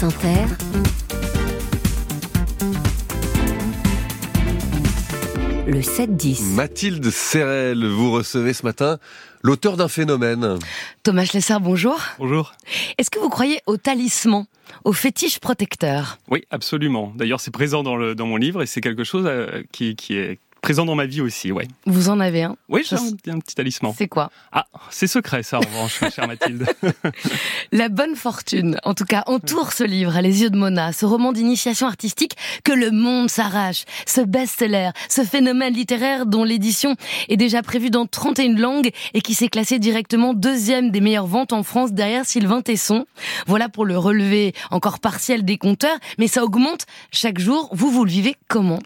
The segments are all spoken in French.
France Inter, le 7-10. Mathilde Serrel, vous recevez ce matin l'auteur d'un phénomène. Thomas Schlesser, bonjour. Bonjour. Est-ce que vous croyez au talisman, au fétiche protecteur? Oui, absolument. D'ailleurs, c'est présent dans, le, dans mon livre et c'est quelque chose euh, qui, qui est présent dans ma vie aussi, ouais. Vous en avez un Oui, j'ai un, un, petit talisman. C'est quoi? Ah, c'est secret ça en revanche, chère Mathilde. La bonne fortune, en tout cas, entoure ce livre, à Les yeux de Mona, ce roman d'initiation artistique que le monde s'arrache, ce best-seller, ce phénomène littéraire dont l'édition est déjà prévue dans 31 langues et qui s'est classé directement deuxième des meilleures ventes en France derrière Sylvain Tesson. Voilà pour le relevé encore partiel des compteurs, mais ça augmente chaque jour. Vous, vous le vivez comment?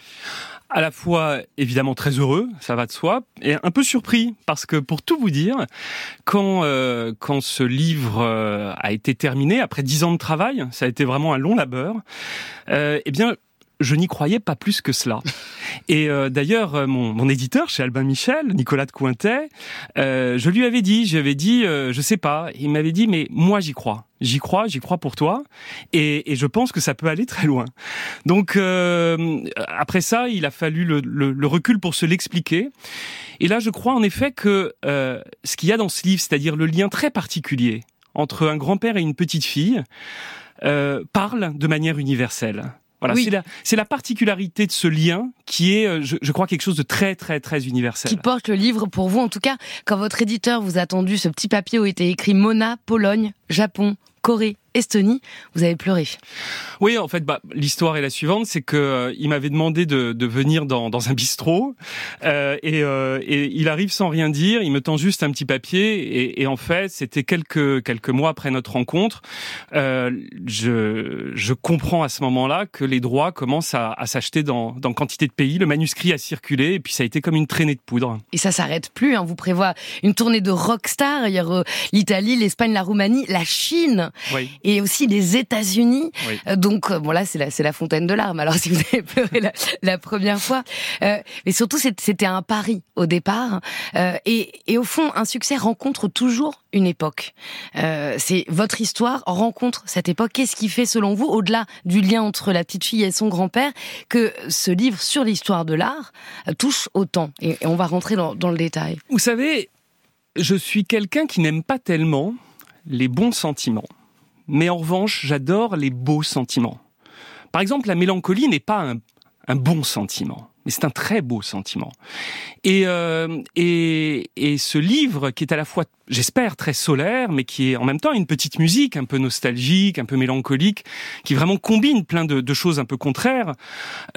À la fois évidemment très heureux, ça va de soi, et un peu surpris parce que pour tout vous dire, quand euh, quand ce livre euh, a été terminé après dix ans de travail, ça a été vraiment un long labeur. Euh, eh bien, je n'y croyais pas plus que cela. Et euh, d'ailleurs, euh, mon, mon, éditeur chez Albin Michel, Nicolas de Cointet, euh, je lui avais dit, j'avais dit, euh, je sais pas. Il m'avait dit, mais moi j'y crois. J'y crois, j'y crois pour toi, et, et, je pense que ça peut aller très loin. Donc euh, après ça, il a fallu le, le, le recul pour se l'expliquer. Et là, je crois en effet que ce qu'il y a dans ce livre, c'est-à-dire le lien très particulier entre un grand-père et une petite fille, parle de manière universelle. Voilà, oui. c'est la, la, particularité de ce lien qui est, je, je, crois, quelque chose de très, très, très universel. Qui porte le livre pour vous, en tout cas, quand votre éditeur vous a tendu ce petit papier où était écrit Mona, Pologne, Japon, Corée, Estonie, vous avez pleuré. Oui, en fait, bah, l'histoire est la suivante, c'est que euh, il m'avait demandé de, de venir dans, dans, un bistrot euh, et, euh, et, il arrive sans rien dire, il me tend juste un petit papier et, et en fait, c'était quelques quelques mois après notre rencontre, euh, je, je comprends à ce moment-là que les droits commencent à, à s'acheter dans, dans quantité de pays, le manuscrit a circulé et puis ça a été comme une traînée de poudre. Et ça s'arrête plus, hein, vous prévoit une tournée de rockstar, il y a l'Italie, l'Espagne, la Roumanie, la Chine. Oui et aussi les États-Unis. Oui. Donc bon là c'est la c'est la fontaine de larmes. Alors si vous avez pleuré la, la première fois, euh, mais surtout c'était un pari au départ euh, et, et au fond un succès rencontre toujours une époque. Euh, c'est votre histoire rencontre cette époque. Qu'est-ce qui fait selon vous au-delà du lien entre la petite fille et son grand-père que ce livre sur l'histoire de l'art touche autant? Et, et on va rentrer dans, dans le détail. Vous savez, je suis quelqu'un qui n'aime pas tellement les bons sentiments mais en revanche, j'adore les beaux sentiments. Par exemple, la mélancolie n'est pas un, bon sentiment, mais c'est un très beau sentiment. Et, euh, et, et, ce livre, qui est à la fois, j'espère, très solaire, mais qui est en même temps une petite musique un peu nostalgique, un peu mélancolique, qui vraiment combine plein de, de choses un peu contraires,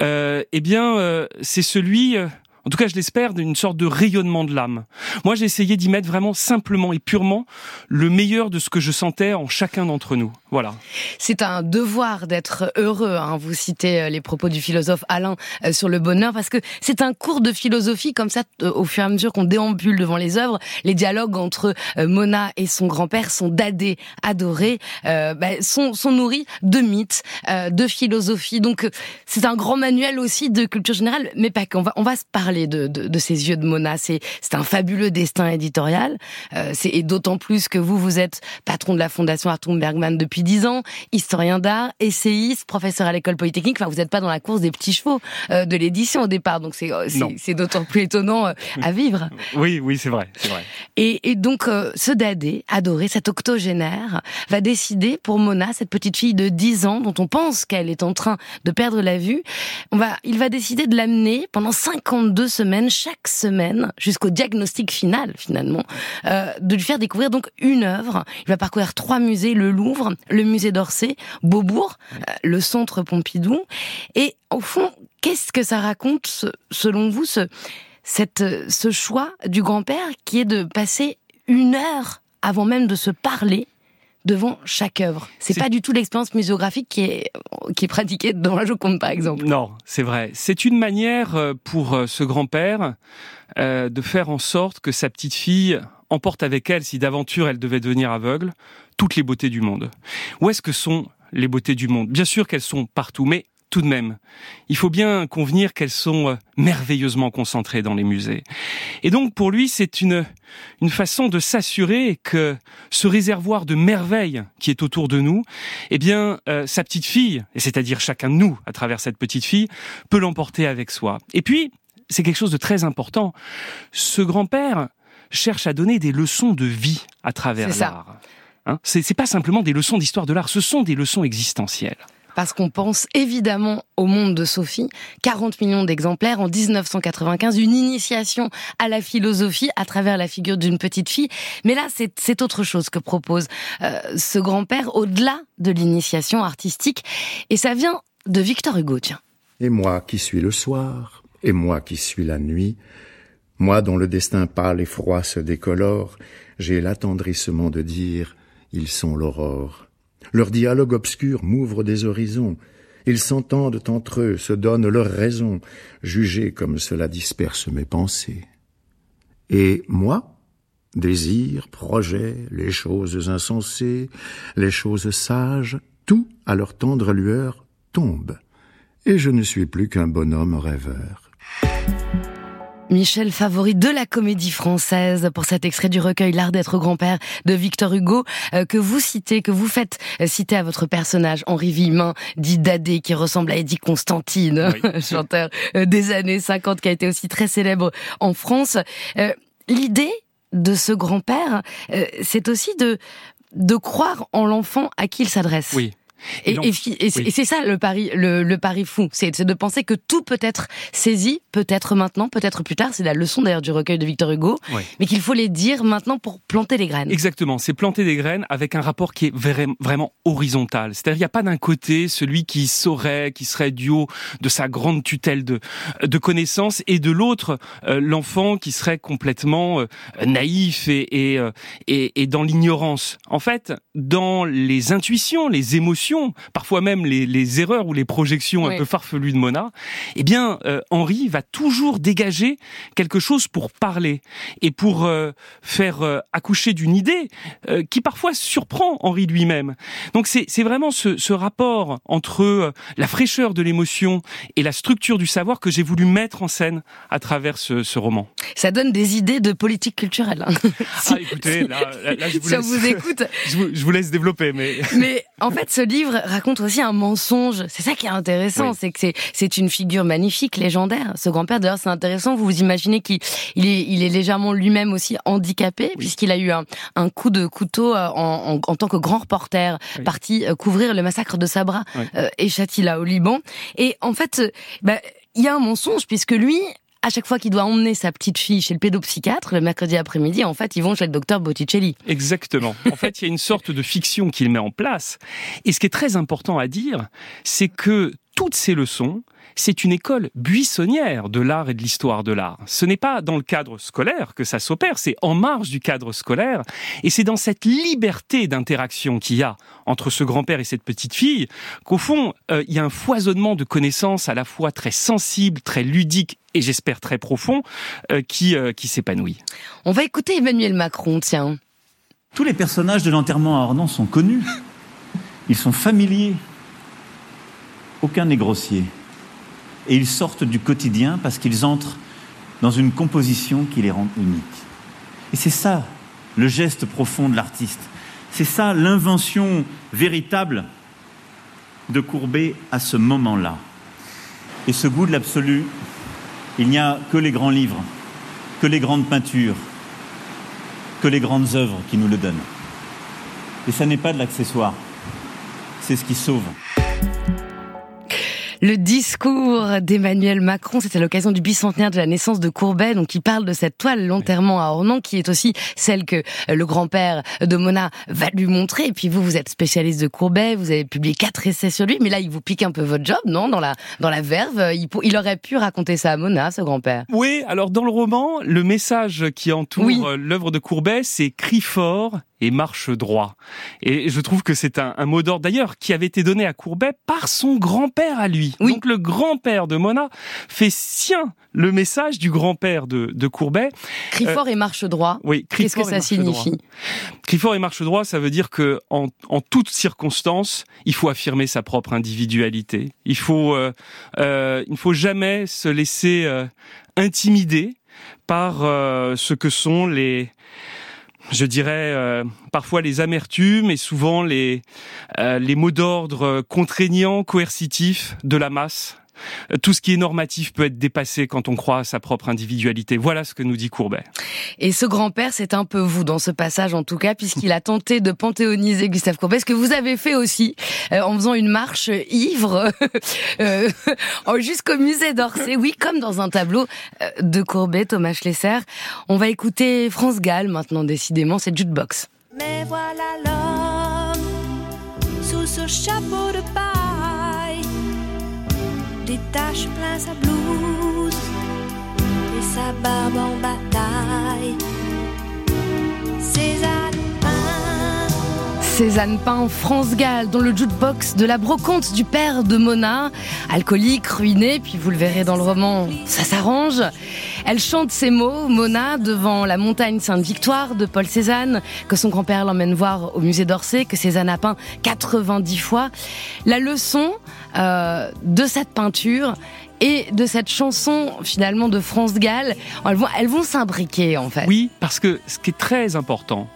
euh, eh bien, euh, c'est celui en tout cas je l'espère, d'une sorte de rayonnement de l'âme. Moi j'ai essayé d'y mettre vraiment simplement et purement le meilleur de ce que je sentais en chacun d'entre nous. Voilà. C'est un devoir d'être heureux. Hein. Vous citez les propos du philosophe Alain sur le bonheur, parce que c'est un cours de philosophie comme ça, au fur et à mesure qu'on déambule devant les œuvres, les dialogues entre Mona et son grand-père sont dadés, adorés, euh, bah, sont, sont nourris de mythes, euh, de philosophie. Donc c'est un grand manuel aussi de culture générale, mais pas qu'on va, on va se parler de, de, de, ces yeux de Mona. C'est un fabuleux destin éditorial. Euh, et d'autant plus que vous, vous êtes patron de la Fondation Arthur Bergman depuis dix ans, historien d'art, essayiste, professeur à l'école polytechnique. Enfin, vous n'êtes pas dans la course des petits chevaux euh, de l'édition au départ. Donc c'est c'est d'autant plus étonnant euh, à vivre. Oui, oui, c'est vrai, c'est vrai. Et, et donc euh, ce dadé, adoré, cet octogénaire, va décider pour Mona, cette petite fille de 10 ans dont on pense qu'elle est en train de perdre la vue, on va, il va décider de l'amener pendant 52 semaines, chaque semaine, jusqu'au diagnostic final finalement, euh, de lui faire découvrir donc une œuvre. Il va parcourir trois musées, le Louvre, le musée d'Orsay, Beaubourg, euh, le centre Pompidou. Et au fond, qu'est-ce que ça raconte selon vous ce, cette, ce choix du grand-père qui est de passer une heure avant même de se parler devant chaque œuvre? C'est pas du tout l'expérience muséographique qui est qui est pratiquée dans la Joconde par exemple. Non, c'est vrai. C'est une manière pour ce grand-père euh, de faire en sorte que sa petite fille emporte avec elle, si d'aventure elle devait devenir aveugle, toutes les beautés du monde. Où est-ce que sont les beautés du monde? Bien sûr qu'elles sont partout, mais tout de même, il faut bien convenir qu'elles sont euh, merveilleusement concentrées dans les musées. Et donc pour lui, c'est une, une façon de s'assurer que ce réservoir de merveilles qui est autour de nous, eh bien, euh, sa petite fille, et c'est-à-dire chacun de nous à travers cette petite fille, peut l'emporter avec soi. Et puis, c'est quelque chose de très important. Ce grand-père cherche à donner des leçons de vie à travers l'art. Hein c'est pas simplement des leçons d'histoire de l'art, ce sont des leçons existentielles parce qu'on pense évidemment au monde de Sophie. 40 millions d'exemplaires en 1995, une initiation à la philosophie à travers la figure d'une petite fille. Mais là, c'est autre chose que propose euh, ce grand-père au-delà de l'initiation artistique. Et ça vient de Victor Hugo, tiens. Et moi qui suis le soir, et moi qui suis la nuit, moi dont le destin pâle et froid se décolore, j'ai l'attendrissement de dire, ils sont l'aurore. Leur dialogue obscur m'ouvre des horizons. Ils s'entendent entre eux, se donnent leurs raisons, jugés comme cela disperse mes pensées. Et moi, désir, projet, les choses insensées, les choses sages, tout à leur tendre lueur tombe, et je ne suis plus qu'un bonhomme rêveur. Michel Favori de la comédie française pour cet extrait du recueil L'art d'être grand-père de Victor Hugo euh, que vous citez, que vous faites euh, citer à votre personnage Henri Villemin, dit Dadé, qui ressemble à Eddie Constantine, chanteur euh, des années 50 qui a été aussi très célèbre en France. L'idée de ce grand-père, c'est aussi de de croire en l'enfant à qui il s'adresse. Oui. Et, c'est ça le pari, le, pari fou, c'est de penser que tout peut être saisi, peut-être maintenant, peut-être plus tard. C'est la leçon d'ailleurs du recueil de Victor Hugo, mais qu'il faut les dire maintenant pour planter les graines. Exactement, c'est planter des graines avec un rapport qui est vraiment horizontal. C'est-à-dire il n'y a pas d'un côté celui qui saurait, qui serait du haut de sa grande tutelle de, de connaissances, et de l'autre euh, l'enfant qui serait complètement euh, naïf et, euh, et, et dans l'ignorance. En fait, dans les intuitions, les émotions parfois même les, erreurs ou les projections un peu farfelues de Mona, eh bien, euh, Henri va toujours dégager quelque chose pour parler et pour euh, faire euh, accoucher d'une idée qui parfois surprend Henri lui-même. Donc c'est vraiment ce, rapport entre la fraîcheur de l'émotion et la structure du savoir que j'ai voulu mettre en scène à travers ce, roman. Ça donne des idées de politique culturelle. Hein. ah, écoutez, là, je vous, vous écoute. Je vous, je vous laisse développer, mais. Mais en fait, ce livre raconte aussi un mensonge. C'est ça qui est intéressant, c'est que c'est une figure magnifique, légendaire. Ce grand-père, d'ailleurs, c'est intéressant. Vous vous imaginez qu'il il est, il est légèrement lui-même aussi handicapé, puisqu'il a eu un, un, coup de couteau euh, en, en, en tant que grand reporter, parti euh, couvrir le massacre de Sabra euh, et Chatila au Liban. Et en fait, bah, il y a un mensonge, puisque lui, à chaque fois qu'il doit emmener sa petite fille chez le pédopsychiatre le mercredi après-midi, en fait, ils vont chez le docteur Botticelli. Exactement. En fait, il y a une sorte de fiction qu'il met en place. Et ce qui est très important à dire, c'est que toutes ces leçons, c'est une école buissonnière de l'art et de l'histoire de l'art. Ce n'est pas dans le cadre scolaire que ça s'opère, c'est en marge du cadre scolaire, et c'est dans cette liberté d'interaction qu'il y a entre ce grand-père et cette petite fille qu'au fond, euh, il y a un foisonnement de connaissances à la fois très sensible, très ludique et j'espère très profond euh, qui, euh, qui s'épanouit. On va écouter Emmanuel Macron, tiens. Tous les personnages de l'enterrement à Ornans sont connus. Ils sont familiers. Aucun n'est grossier et ils sortent du quotidien parce qu'ils entrent dans une composition qui les rend uniques. Et c'est ça le geste profond de l'artiste. C'est ça l'invention véritable de Courbet à ce moment-là. Et ce goût de l'absolu, il n'y a que les grands livres, que les grandes peintures, que les grandes œuvres qui nous le donnent. Et ça n'est pas de l'accessoire, c'est ce qui sauve. Le discours d'Emmanuel Macron, c'était l'occasion du bicentenaire de la naissance de Courbet, donc il parle de cette toile l'enterrement à Ornans, qui est aussi celle que le grand-père de Mona va lui montrer. Et puis vous, vous êtes spécialiste de Courbet, vous avez publié quatre essais sur lui, mais là, il vous pique un peu votre job, non? Dans la dans la verve, il, il aurait pu raconter ça à Mona, ce grand-père. Oui, alors dans le roman, le message qui entoure l'œuvre de Courbet, c'est cri fort et marche droit. Et je trouve que c'est un, mot d'ordre d'ailleurs qui avait été donné à Courbet par son grand-père à lui. Donc le grand-père de Mona fait sien le message du grand-père de, de Courbet. Crie fort et marche droit. Oui, Qu'est-ce que ça signifie Crie fort et marche droit, ça veut dire que en, en toutes circonstances, il faut affirmer sa propre individualité. Il faut, euh, euh, il ne faut jamais se laisser euh, intimider par euh, ce que sont les je dirais euh, parfois les amertumes et souvent euh, les mots d'ordre contraignants, coercitifs de la masse tout ce qui est normatif peut être dépassé quand on croit à sa propre individualité. Voilà ce que nous dit Courbet. Et ce grand-père, c'est un peu vous dans ce passage en tout cas, puisqu'il a tenté de panthéoniser Gustave Courbet, ce que vous avez fait aussi euh, en faisant une marche ivre euh, jusqu'au musée d'Orsay. Oui, comme dans un tableau euh, de Courbet, Thomas Schlesser. On va écouter France Gall maintenant, décidément, c'est Jukebox. Mais voilà l'homme sous ce chapeau de paille des taches plein sa blouse et sa barbe en bataille. Pain. Cézanne Pain, France Gall, dans le jukebox de la brocante du père de Mona, alcoolique, ruiné, puis vous le verrez dans le roman, ça s'arrange. Elle chante ces mots, Mona, devant la montagne Sainte-Victoire de Paul Cézanne, que son grand-père l'emmène voir au musée d'Orsay, que Cézanne a peint 90 fois. La leçon euh, de cette peinture et de cette chanson finalement de France Gall, elles vont, elles vont s'imbriquer en fait. Oui, parce que ce qui est très important,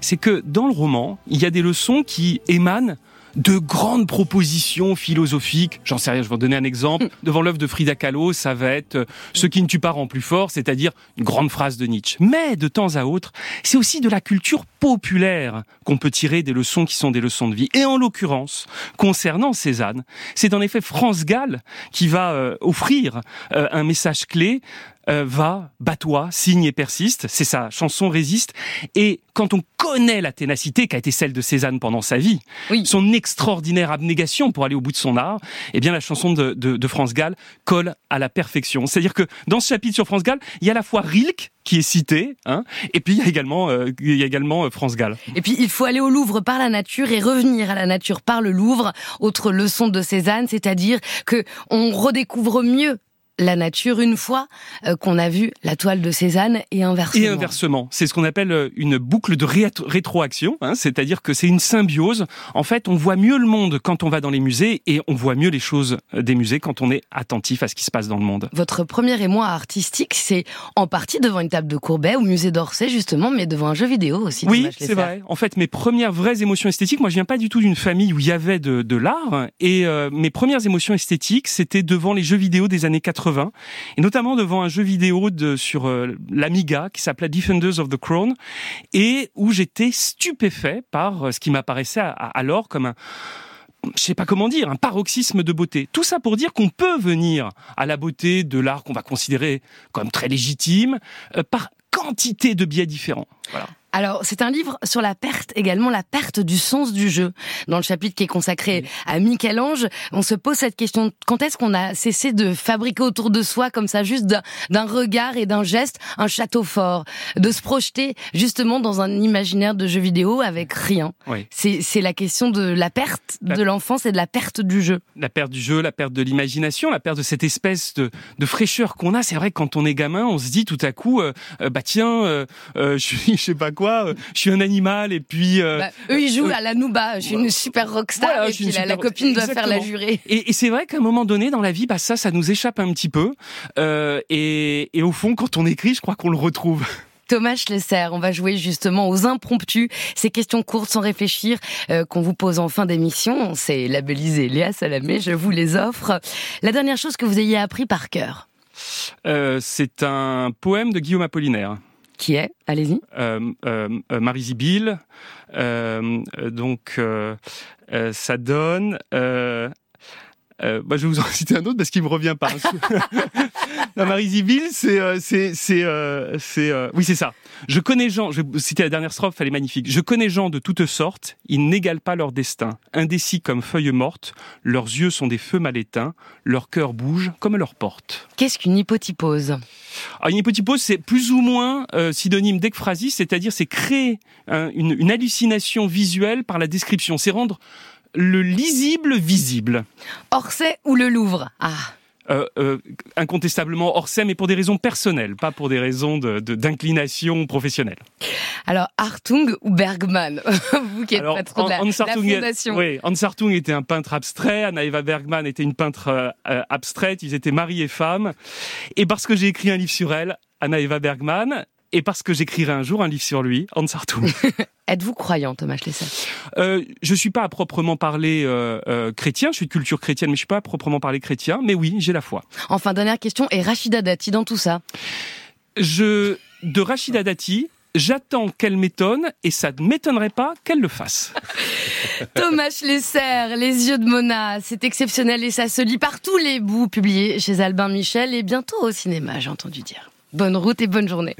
c'est que dans le roman, il y a des leçons qui émanent de grandes propositions philosophiques. J'en sais rien, je vais vous donner un exemple. Devant l'œuvre de Frida Kahlo, ça va être euh, Ce qui ne tue pas rend plus fort, c'est-à-dire une grande phrase de Nietzsche. Mais de temps à autre, c'est aussi de la culture populaire qu'on peut tirer des leçons qui sont des leçons de vie. Et en l'occurrence, concernant Cézanne, c'est en effet France Gall qui va euh, offrir euh, un message clé euh, va, bat-toi, signe et persiste. C'est sa chanson Résiste. Et quand on connaît la ténacité qu'a été celle de Cézanne pendant sa vie, son extraordinaire abnégation pour aller au bout de son art, eh bien la chanson de, de, France Gall colle à la perfection. C'est-à-dire que dans ce chapitre sur France Gall, il y a à la fois Rilke qui est cité, hein, et puis il y a également, euh, il y a également euh, France Gall. Et puis il faut aller au Louvre par la nature et revenir à la nature par le Louvre. Autre leçon de Cézanne, c'est-à-dire que on redécouvre mieux la nature une fois euh, qu'on a vu la toile de Cézanne et inversement. Et inversement, c'est ce qu'on appelle euh, une boucle de rétroaction, hein, c'est-à-dire que c'est une symbiose. En fait, on voit mieux le monde quand on va dans les musées et on voit mieux les choses euh, des musées quand on est attentif à ce qui se passe dans le monde. Votre premier émoi artistique, c'est en partie devant une table de Courbet au musée d'Orsay justement, mais devant un jeu vidéo aussi. Oui, c'est vrai. En fait, mes premières vraies émotions esthétiques, moi je viens pas du tout d'une famille où il y avait de, de l'art et mes premières émotions esthétiques, c'était devant les jeux vidéo des années 80 et notamment devant un jeu vidéo sur euh, l'Amiga qui s'appelait Defenders of the Crown, et où j'étais stupéfait par euh, ce qui m'apparaissait alors comme un je sais pas comment dire, un paroxysme de beauté. Tout ça pour dire qu'on peut venir à la beauté de l'art qu'on va considérer comme très légitime euh, par quantité de biais différents. Voilà. Alors, c'est un livre sur la perte, également la perte du sens du jeu. Dans le chapitre qui est consacré à Michel-Ange, on se pose cette question, quand est-ce qu'on a cessé de fabriquer autour de soi, comme ça, juste d'un regard et d'un geste, un château fort, de se projeter justement dans un imaginaire de jeu vidéo avec rien. C'est la question de la perte de l'enfance et de la perte du jeu. La perte du jeu, la perte de l'imagination, la perte de cette espèce de, de fraîcheur qu'on a. C'est vrai que quand on est gamin, on se dit tout à coup, euh, euh, bah tiens, euh, je, je sais pas quoi, euh, je suis un animal et puis. Euh, bah, eux ils jouent euh, à la Nouba. Je suis une super rockstar et puis la, copine doit faire la jurée. Et, c'est vrai qu'à un moment donné dans la vie, bah ça, ça nous échappe un petit peu. Et, et au fond, quand on écrit, je crois qu'on le retrouve. Thomas Schlesser, on va jouer justement aux impromptus, ces questions courtes sans réfléchir qu'on vous pose en fin d'émission. C'est labellisé Léa Salamé, je vous les offre. La dernière chose que vous ayez appris par cœur euh, C'est un poème de Guillaume Apollinaire qui est? Allez-y. Euh, euh, euh Marie Zibil. Euh, donc, ça donne. bah, je vais vous en citer un autre parce qu'il me revient pas. La Marie c'est, euh, c'est, c'est, euh, c'est, euh, oui, c'est ça. Je connais gens, je vais citer la dernière strophe, elle est magnifique. Je connais gens de toutes sortes, ils n'égalent pas leur destin. Indécis comme feuilles mortes, leurs yeux sont des feux mal éteints, leur cœur bouge comme leur porte. Qu'est-ce qu'une hypotypose Alors, une hypotypose, c'est plus ou moins euh, synonyme d'ekphrasie, c'est-à-dire c'est créer un- une, une hallucination visuelle par la description. C'est rendre le lisible visible. Orsay ou le Louvre? Ah, Euh, euh, incontestablement Orsay, mais pour des raisons personnelles, pas pour des raisons de- de- d'inclination professionnelle. alors Hartung ou Bergman Vous qui êtes Alors, patron de la, Hans la Hartung, fondation. oui, Hans Hartung était un peintre abstrait, Anna Eva Bergman était une peintre euh, euh, abstraite, ils étaient mari et femme. Et parce que j'ai écrit un livre sur elle, Anna Eva Bergman, et parce que j'écrirai un jour un livre sur lui, Hans Hartung. Êtes-vous croyant, Thomas Schlesser? Euh, je suis pas à proprement parler euh, euh, chrétien, je suis de culture chrétienne, mais je suis pas à proprement parler chrétien, mais oui, j'ai la foi. Enfin, dernière question, et Rachida Dati dans tout ça? Je, de Rachida Dati, j'attends qu'elle m'étonne, et ça ne m'étonnerait pas qu'elle le fasse. Thomas Schlesser, Les yeux de Mona, c'est exceptionnel et ça se lit par tous les bouts, publié chez Albin Michel et bientôt au cinéma, j'ai entendu dire. Bonne route et bonne journée.